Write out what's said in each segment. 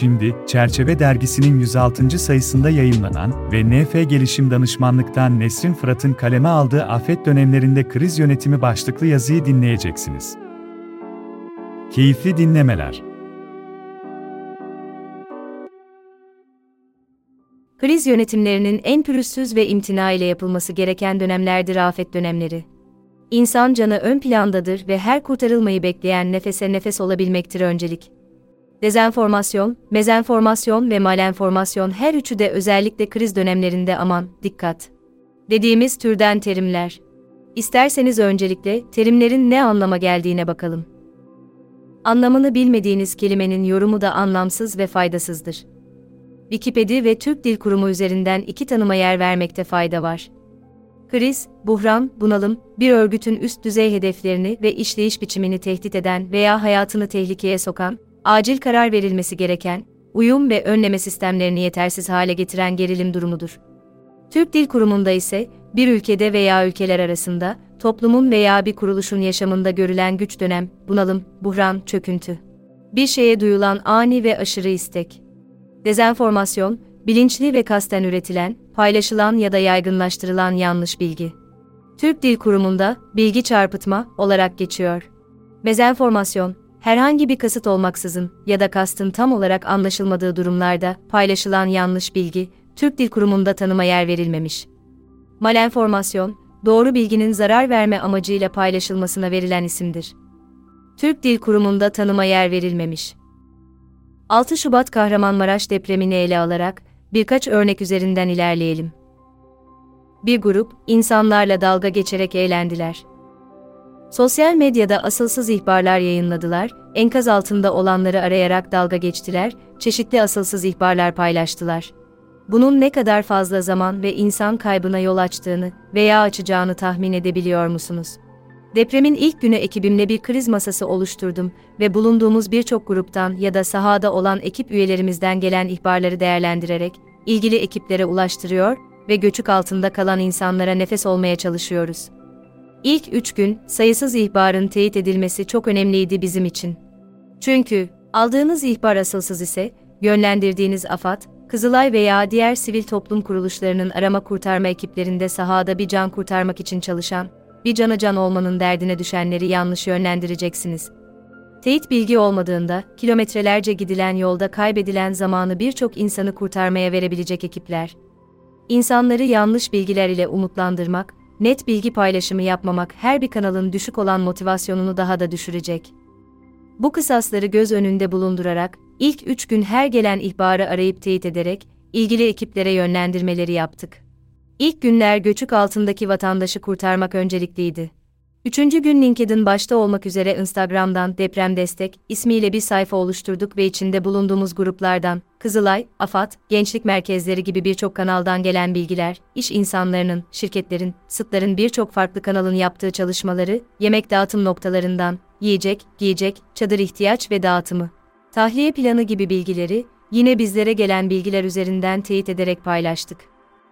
Şimdi, Çerçeve Dergisi'nin 106. sayısında yayınlanan ve NF Gelişim Danışmanlık'tan Nesrin Fırat'ın kaleme aldığı afet dönemlerinde kriz yönetimi başlıklı yazıyı dinleyeceksiniz. Keyifli dinlemeler. Kriz yönetimlerinin en pürüzsüz ve imtina ile yapılması gereken dönemlerdir afet dönemleri. İnsan canı ön plandadır ve her kurtarılmayı bekleyen nefese nefes olabilmektir öncelik. Dezenformasyon, mezenformasyon ve malenformasyon her üçü de özellikle kriz dönemlerinde aman, dikkat. Dediğimiz türden terimler. İsterseniz öncelikle terimlerin ne anlama geldiğine bakalım. Anlamını bilmediğiniz kelimenin yorumu da anlamsız ve faydasızdır. Wikipedia ve Türk Dil Kurumu üzerinden iki tanıma yer vermekte fayda var. Kriz, buhran, bunalım, bir örgütün üst düzey hedeflerini ve işleyiş biçimini tehdit eden veya hayatını tehlikeye sokan, acil karar verilmesi gereken, uyum ve önleme sistemlerini yetersiz hale getiren gerilim durumudur. Türk Dil Kurumu'nda ise, bir ülkede veya ülkeler arasında, toplumun veya bir kuruluşun yaşamında görülen güç dönem, bunalım, buhran, çöküntü. Bir şeye duyulan ani ve aşırı istek. Dezenformasyon, bilinçli ve kasten üretilen, paylaşılan ya da yaygınlaştırılan yanlış bilgi. Türk Dil Kurumu'nda bilgi çarpıtma olarak geçiyor. Mezenformasyon, herhangi bir kasıt olmaksızın ya da kastın tam olarak anlaşılmadığı durumlarda paylaşılan yanlış bilgi, Türk Dil Kurumu'nda tanıma yer verilmemiş. Malenformasyon, doğru bilginin zarar verme amacıyla paylaşılmasına verilen isimdir. Türk Dil Kurumu'nda tanıma yer verilmemiş. 6 Şubat Kahramanmaraş depremini ele alarak birkaç örnek üzerinden ilerleyelim. Bir grup insanlarla dalga geçerek eğlendiler. Sosyal medyada asılsız ihbarlar yayınladılar, enkaz altında olanları arayarak dalga geçtiler, çeşitli asılsız ihbarlar paylaştılar. Bunun ne kadar fazla zaman ve insan kaybına yol açtığını veya açacağını tahmin edebiliyor musunuz? Depremin ilk günü ekibimle bir kriz masası oluşturdum ve bulunduğumuz birçok gruptan ya da sahada olan ekip üyelerimizden gelen ihbarları değerlendirerek ilgili ekiplere ulaştırıyor ve göçük altında kalan insanlara nefes olmaya çalışıyoruz. İlk üç gün sayısız ihbarın teyit edilmesi çok önemliydi bizim için. Çünkü aldığınız ihbar asılsız ise yönlendirdiğiniz AFAD, Kızılay veya diğer sivil toplum kuruluşlarının arama kurtarma ekiplerinde sahada bir can kurtarmak için çalışan bir cana can olmanın derdine düşenleri yanlış yönlendireceksiniz. Teyit bilgi olmadığında, kilometrelerce gidilen yolda kaybedilen zamanı birçok insanı kurtarmaya verebilecek ekipler. İnsanları yanlış bilgiler ile umutlandırmak, net bilgi paylaşımı yapmamak her bir kanalın düşük olan motivasyonunu daha da düşürecek. Bu kısasları göz önünde bulundurarak, ilk üç gün her gelen ihbarı arayıp teyit ederek, ilgili ekiplere yönlendirmeleri yaptık. İlk günler göçük altındaki vatandaşı kurtarmak öncelikliydi. Üçüncü gün LinkedIn başta olmak üzere Instagram'dan Deprem Destek ismiyle bir sayfa oluşturduk ve içinde bulunduğumuz gruplardan, Kızılay, AFAD, gençlik merkezleri gibi birçok kanaldan gelen bilgiler, iş insanlarının, şirketlerin, sıtların birçok farklı kanalın yaptığı çalışmaları, yemek dağıtım noktalarından, yiyecek, giyecek, çadır ihtiyaç ve dağıtımı, tahliye planı gibi bilgileri, yine bizlere gelen bilgiler üzerinden teyit ederek paylaştık.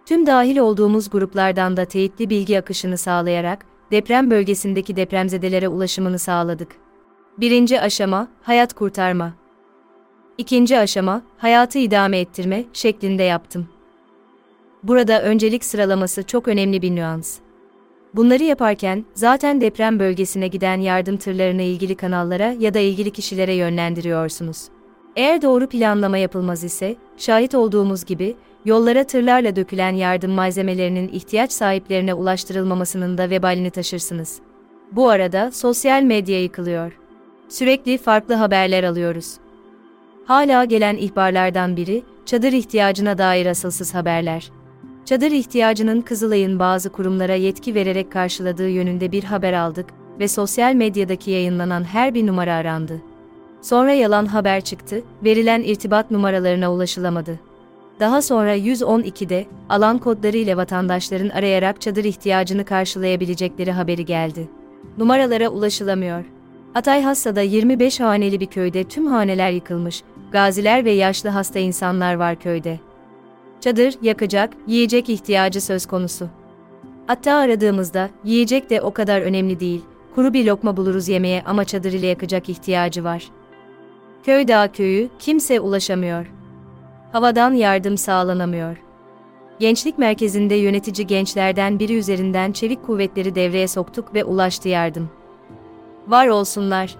Tüm dahil olduğumuz gruplardan da teyitli bilgi akışını sağlayarak, deprem bölgesindeki depremzedelere ulaşımını sağladık. Birinci aşama, hayat kurtarma. İkinci aşama, hayatı idame ettirme şeklinde yaptım. Burada öncelik sıralaması çok önemli bir nüans. Bunları yaparken, zaten deprem bölgesine giden yardım tırlarını ilgili kanallara ya da ilgili kişilere yönlendiriyorsunuz. Eğer doğru planlama yapılmaz ise, şahit olduğumuz gibi, yollara tırlarla dökülen yardım malzemelerinin ihtiyaç sahiplerine ulaştırılmamasının da vebalini taşırsınız. Bu arada sosyal medya yıkılıyor. Sürekli farklı haberler alıyoruz. Hala gelen ihbarlardan biri, çadır ihtiyacına dair asılsız haberler. Çadır ihtiyacının Kızılay'ın bazı kurumlara yetki vererek karşıladığı yönünde bir haber aldık ve sosyal medyadaki yayınlanan her bir numara arandı. Sonra yalan haber çıktı, verilen irtibat numaralarına ulaşılamadı. Daha sonra 112'de alan kodları ile vatandaşların arayarak çadır ihtiyacını karşılayabilecekleri haberi geldi. Numaralara ulaşılamıyor. Hatay Hassa'da 25 haneli bir köyde tüm haneler yıkılmış, gaziler ve yaşlı hasta insanlar var köyde. Çadır, yakacak, yiyecek ihtiyacı söz konusu. Hatta aradığımızda, yiyecek de o kadar önemli değil, kuru bir lokma buluruz yemeye ama çadır ile yakacak ihtiyacı var. Köy dağ köyü, kimse ulaşamıyor. Havadan yardım sağlanamıyor. Gençlik merkezinde yönetici gençlerden biri üzerinden çevik kuvvetleri devreye soktuk ve ulaştı yardım. Var olsunlar.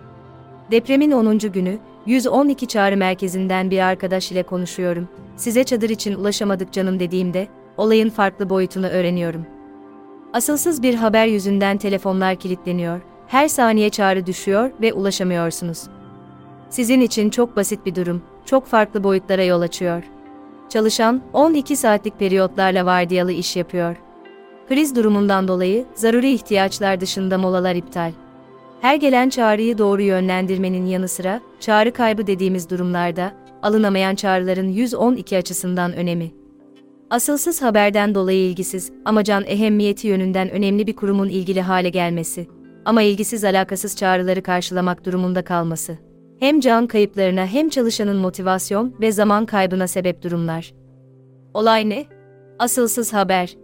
Depremin 10. günü, 112 çağrı merkezinden bir arkadaş ile konuşuyorum. Size çadır için ulaşamadık canım dediğimde, olayın farklı boyutunu öğreniyorum. Asılsız bir haber yüzünden telefonlar kilitleniyor, her saniye çağrı düşüyor ve ulaşamıyorsunuz. Sizin için çok basit bir durum, çok farklı boyutlara yol açıyor. Çalışan, 12 saatlik periyotlarla vardiyalı iş yapıyor. Kriz durumundan dolayı, zaruri ihtiyaçlar dışında molalar iptal. Her gelen çağrıyı doğru yönlendirmenin yanı sıra, çağrı kaybı dediğimiz durumlarda, alınamayan çağrıların 112 açısından önemi. Asılsız haberden dolayı ilgisiz ama can ehemmiyeti yönünden önemli bir kurumun ilgili hale gelmesi. Ama ilgisiz alakasız çağrıları karşılamak durumunda kalması. Hem can kayıplarına hem çalışanın motivasyon ve zaman kaybına sebep durumlar. Olay ne? Asılsız haber.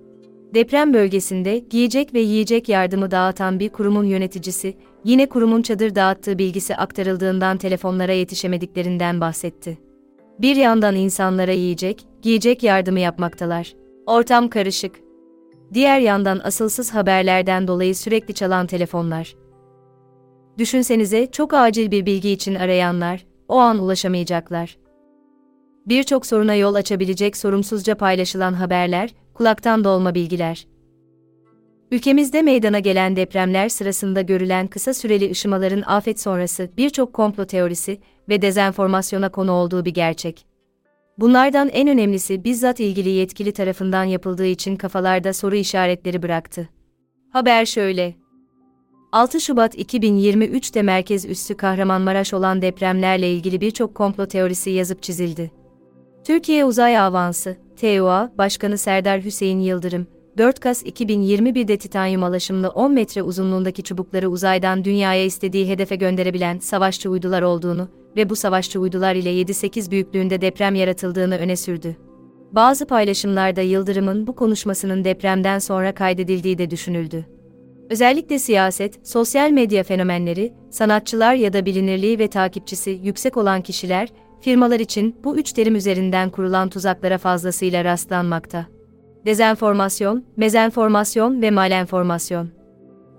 Deprem bölgesinde giyecek ve yiyecek yardımı dağıtan bir kurumun yöneticisi, yine kurumun çadır dağıttığı bilgisi aktarıldığından telefonlara yetişemediklerinden bahsetti. Bir yandan insanlara yiyecek, giyecek yardımı yapmaktalar. Ortam karışık. Diğer yandan asılsız haberlerden dolayı sürekli çalan telefonlar. Düşünsenize çok acil bir bilgi için arayanlar, o an ulaşamayacaklar. Birçok soruna yol açabilecek sorumsuzca paylaşılan haberler, kulaktan dolma bilgiler. Ülkemizde meydana gelen depremler sırasında görülen kısa süreli ışımaların afet sonrası birçok komplo teorisi ve dezenformasyona konu olduğu bir gerçek. Bunlardan en önemlisi bizzat ilgili yetkili tarafından yapıldığı için kafalarda soru işaretleri bıraktı. Haber şöyle. 6 Şubat 2023'te merkez üssü Kahramanmaraş olan depremlerle ilgili birçok komplo teorisi yazıp çizildi. Türkiye Uzay Avansı, TUA, Başkanı Serdar Hüseyin Yıldırım, 4 Kas 2021'de titanyum alaşımlı 10 metre uzunluğundaki çubukları uzaydan dünyaya istediği hedefe gönderebilen savaşçı uydular olduğunu ve bu savaşçı uydular ile 7-8 büyüklüğünde deprem yaratıldığını öne sürdü. Bazı paylaşımlarda Yıldırım'ın bu konuşmasının depremden sonra kaydedildiği de düşünüldü. Özellikle siyaset, sosyal medya fenomenleri, sanatçılar ya da bilinirliği ve takipçisi yüksek olan kişiler, firmalar için bu üç terim üzerinden kurulan tuzaklara fazlasıyla rastlanmakta. Dezenformasyon, mezenformasyon ve malenformasyon.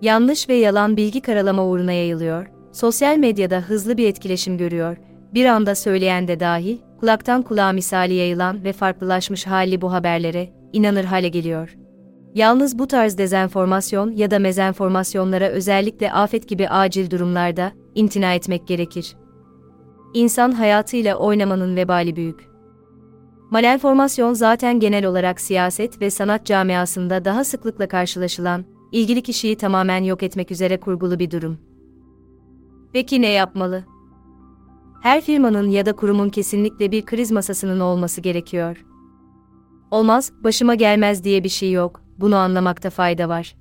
Yanlış ve yalan bilgi karalama uğruna yayılıyor, sosyal medyada hızlı bir etkileşim görüyor, bir anda söyleyen de dahil, kulaktan kulağa misali yayılan ve farklılaşmış hali bu haberlere, inanır hale geliyor. Yalnız bu tarz dezenformasyon ya da mezenformasyonlara özellikle afet gibi acil durumlarda imtina etmek gerekir. İnsan hayatıyla oynamanın vebali büyük. Malenformasyon zaten genel olarak siyaset ve sanat camiasında daha sıklıkla karşılaşılan, ilgili kişiyi tamamen yok etmek üzere kurgulu bir durum. Peki ne yapmalı? Her firmanın ya da kurumun kesinlikle bir kriz masasının olması gerekiyor. Olmaz, başıma gelmez diye bir şey yok, bunu anlamakta fayda var.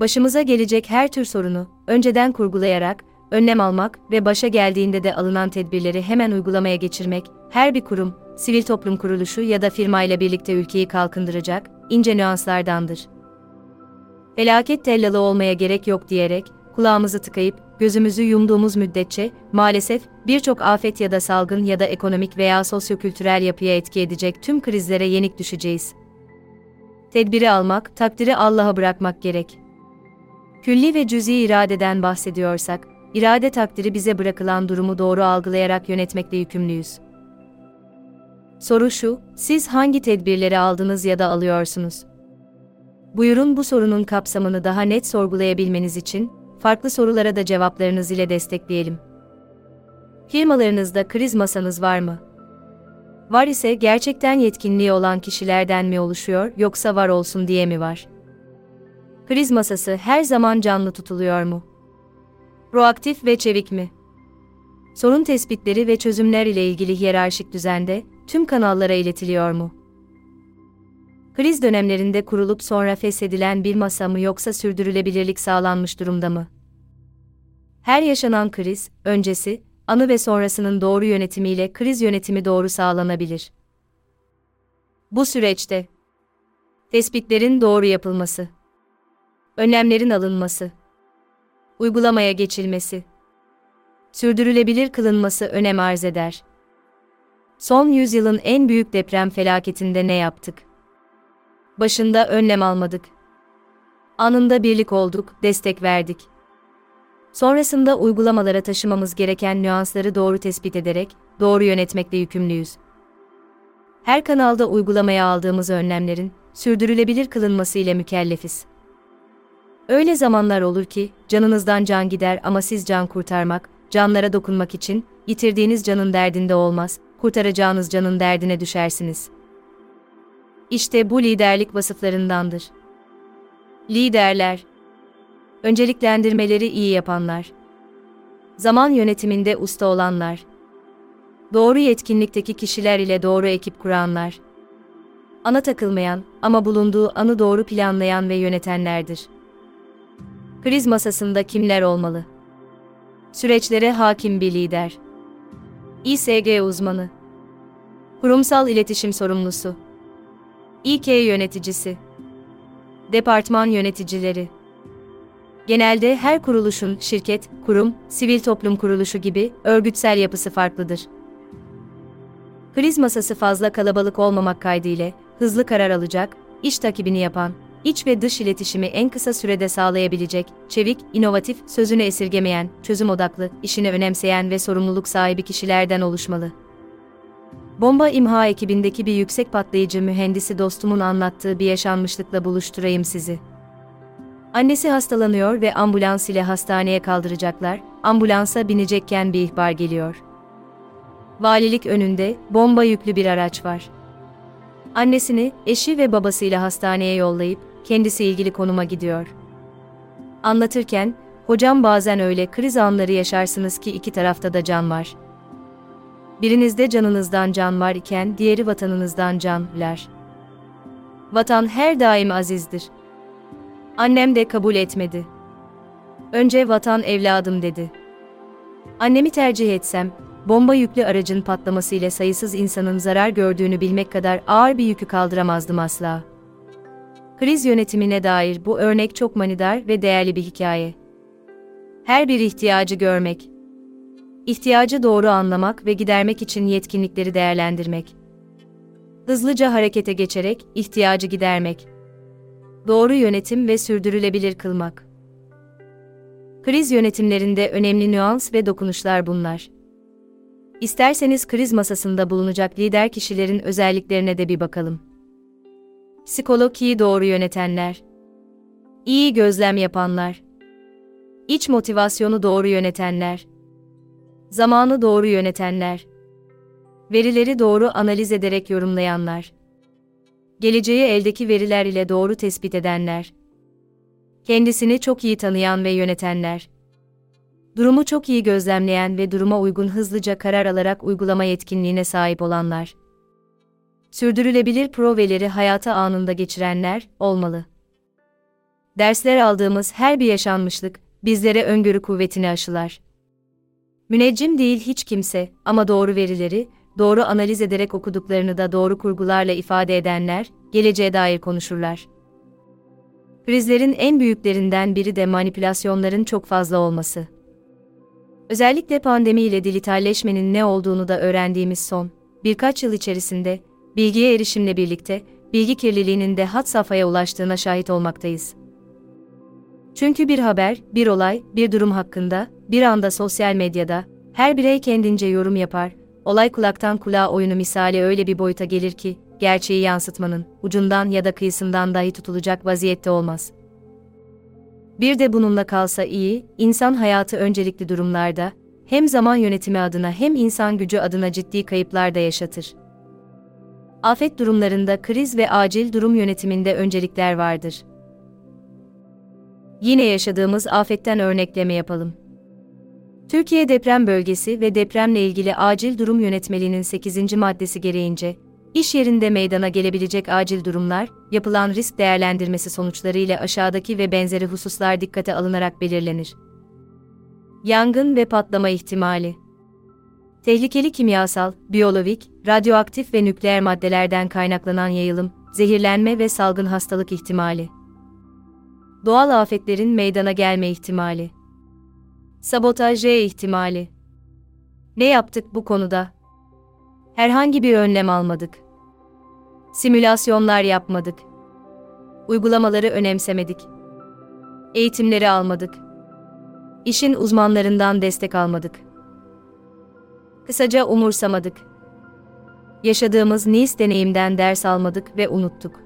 Başımıza gelecek her tür sorunu, önceden kurgulayarak, önlem almak ve başa geldiğinde de alınan tedbirleri hemen uygulamaya geçirmek, her bir kurum, sivil toplum kuruluşu ya da firma ile birlikte ülkeyi kalkındıracak, ince nüanslardandır. Felaket tellalı olmaya gerek yok diyerek, kulağımızı tıkayıp, gözümüzü yumduğumuz müddetçe, maalesef, birçok afet ya da salgın ya da ekonomik veya sosyokültürel yapıya etki edecek tüm krizlere yenik düşeceğiz. Tedbiri almak, takdiri Allah'a bırakmak gerek. Külli ve cüzi iradeden bahsediyorsak, irade takdiri bize bırakılan durumu doğru algılayarak yönetmekle yükümlüyüz. Soru şu, siz hangi tedbirleri aldınız ya da alıyorsunuz? Buyurun bu sorunun kapsamını daha net sorgulayabilmeniz için, farklı sorulara da cevaplarınız ile destekleyelim. Firmalarınızda kriz masanız var mı? Var ise gerçekten yetkinliği olan kişilerden mi oluşuyor yoksa var olsun diye mi var? Kriz masası her zaman canlı tutuluyor mu? Proaktif ve çevik mi? Sorun tespitleri ve çözümler ile ilgili hiyerarşik düzende tüm kanallara iletiliyor mu? Kriz dönemlerinde kurulup sonra feshedilen bir masa mı yoksa sürdürülebilirlik sağlanmış durumda mı? Her yaşanan kriz, öncesi, anı ve sonrasının doğru yönetimiyle kriz yönetimi doğru sağlanabilir. Bu süreçte tespitlerin doğru yapılması, önlemlerin alınması, uygulamaya geçilmesi, sürdürülebilir kılınması önem arz eder. Son yüzyılın en büyük deprem felaketinde ne yaptık? Başında önlem almadık. Anında birlik olduk, destek verdik. Sonrasında uygulamalara taşımamız gereken nüansları doğru tespit ederek, doğru yönetmekle yükümlüyüz. Her kanalda uygulamaya aldığımız önlemlerin, sürdürülebilir kılınması ile mükellefiz. Öyle zamanlar olur ki, canınızdan can gider ama siz can kurtarmak, canlara dokunmak için, yitirdiğiniz canın derdinde olmaz, kurtaracağınız canın derdine düşersiniz. İşte bu liderlik vasıflarındandır. Liderler Önceliklendirmeleri iyi yapanlar. Zaman yönetiminde usta olanlar. Doğru yetkinlikteki kişiler ile doğru ekip kuranlar. Ana takılmayan ama bulunduğu anı doğru planlayan ve yönetenlerdir. Kriz masasında kimler olmalı? Süreçlere hakim bir lider. İSG uzmanı. Kurumsal iletişim sorumlusu. İK yöneticisi. Departman yöneticileri. Genelde her kuruluşun şirket, kurum, sivil toplum kuruluşu gibi örgütsel yapısı farklıdır. Kriz masası fazla kalabalık olmamak kaydıyla hızlı karar alacak, iş takibini yapan, iç ve dış iletişimi en kısa sürede sağlayabilecek, çevik, inovatif, sözünü esirgemeyen, çözüm odaklı, işini önemseyen ve sorumluluk sahibi kişilerden oluşmalı. Bomba imha ekibindeki bir yüksek patlayıcı mühendisi dostumun anlattığı bir yaşanmışlıkla buluşturayım sizi. Annesi hastalanıyor ve ambulans ile hastaneye kaldıracaklar, ambulansa binecekken bir ihbar geliyor. Valilik önünde bomba yüklü bir araç var. Annesini, eşi ve babasıyla hastaneye yollayıp kendisi ilgili konuma gidiyor. Anlatırken, hocam bazen öyle kriz anları yaşarsınız ki iki tarafta da can var. Birinizde canınızdan can var iken diğeri vatanınızdan canlar. Vatan her daim azizdir. Annem de kabul etmedi. Önce vatan evladım dedi. Annemi tercih etsem, bomba yüklü aracın patlaması ile sayısız insanın zarar gördüğünü bilmek kadar ağır bir yükü kaldıramazdım asla. Kriz yönetimine dair bu örnek çok manidar ve değerli bir hikaye. Her bir ihtiyacı görmek. İhtiyacı doğru anlamak ve gidermek için yetkinlikleri değerlendirmek. Hızlıca harekete geçerek ihtiyacı gidermek. Doğru yönetim ve sürdürülebilir kılmak. Kriz yönetimlerinde önemli nüans ve dokunuşlar bunlar. İsterseniz kriz masasında bulunacak lider kişilerin özelliklerine de bir bakalım. Psikolojiyi doğru yönetenler. iyi gözlem yapanlar. iç motivasyonu doğru yönetenler. Zamanı doğru yönetenler. Verileri doğru analiz ederek yorumlayanlar. Geleceği eldeki veriler ile doğru tespit edenler. Kendisini çok iyi tanıyan ve yönetenler. Durumu çok iyi gözlemleyen ve duruma uygun hızlıca karar alarak uygulama yetkinliğine sahip olanlar. Sürdürülebilir proveleri hayata anında geçirenler olmalı. Dersler aldığımız her bir yaşanmışlık bizlere öngörü kuvvetini aşılar. Müneccim değil hiç kimse ama doğru verileri, doğru analiz ederek okuduklarını da doğru kurgularla ifade edenler, geleceğe dair konuşurlar. Krizlerin en büyüklerinden biri de manipülasyonların çok fazla olması. Özellikle pandemiyle dijitalleşmenin ne olduğunu da öğrendiğimiz son birkaç yıl içerisinde bilgiye erişimle birlikte bilgi kirliliğinin de hat safhaya ulaştığına şahit olmaktayız. Çünkü bir haber, bir olay, bir durum hakkında bir anda sosyal medyada her birey kendince yorum yapar. Olay kulaktan kulağa oyunu misali öyle bir boyuta gelir ki gerçeği yansıtmanın ucundan ya da kıyısından dahi tutulacak vaziyette olmaz. Bir de bununla kalsa iyi, insan hayatı öncelikli durumlarda, hem zaman yönetimi adına hem insan gücü adına ciddi kayıplar da yaşatır. Afet durumlarında kriz ve acil durum yönetiminde öncelikler vardır. Yine yaşadığımız afetten örnekleme yapalım. Türkiye deprem bölgesi ve depremle ilgili acil durum yönetmeliğinin 8. maddesi gereğince, İş yerinde meydana gelebilecek acil durumlar, yapılan risk değerlendirmesi sonuçları ile aşağıdaki ve benzeri hususlar dikkate alınarak belirlenir. Yangın ve patlama ihtimali Tehlikeli kimyasal, biyolojik, radyoaktif ve nükleer maddelerden kaynaklanan yayılım, zehirlenme ve salgın hastalık ihtimali. Doğal afetlerin meydana gelme ihtimali. Sabotaj ihtimali Ne yaptık bu konuda? Herhangi bir önlem almadık. Simülasyonlar yapmadık. Uygulamaları önemsemedik. Eğitimleri almadık. İşin uzmanlarından destek almadık. Kısaca umursamadık. Yaşadığımız Nice deneyimden ders almadık ve unuttuk.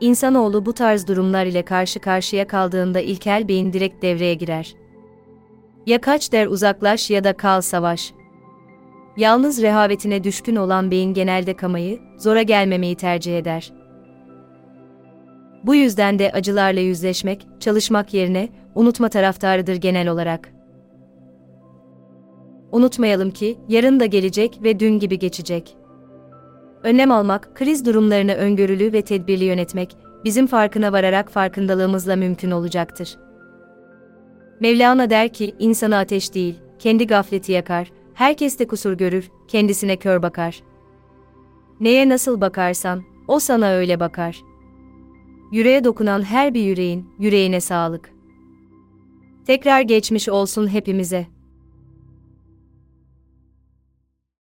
İnsanoğlu bu tarz durumlar ile karşı karşıya kaldığında ilkel beyin direkt devreye girer. Ya kaç der uzaklaş ya da kal savaş. Yalnız rehavetine düşkün olan beyin genelde kamayı, zora gelmemeyi tercih eder. Bu yüzden de acılarla yüzleşmek, çalışmak yerine unutma taraftarıdır genel olarak. Unutmayalım ki yarın da gelecek ve dün gibi geçecek. Önlem almak, kriz durumlarını öngörülü ve tedbirli yönetmek, bizim farkına vararak farkındalığımızla mümkün olacaktır. Mevlana der ki, insanı ateş değil, kendi gafleti yakar, herkes de kusur görür, kendisine kör bakar. Neye nasıl bakarsan, o sana öyle bakar. Yüreğe dokunan her bir yüreğin, yüreğine sağlık. Tekrar geçmiş olsun hepimize.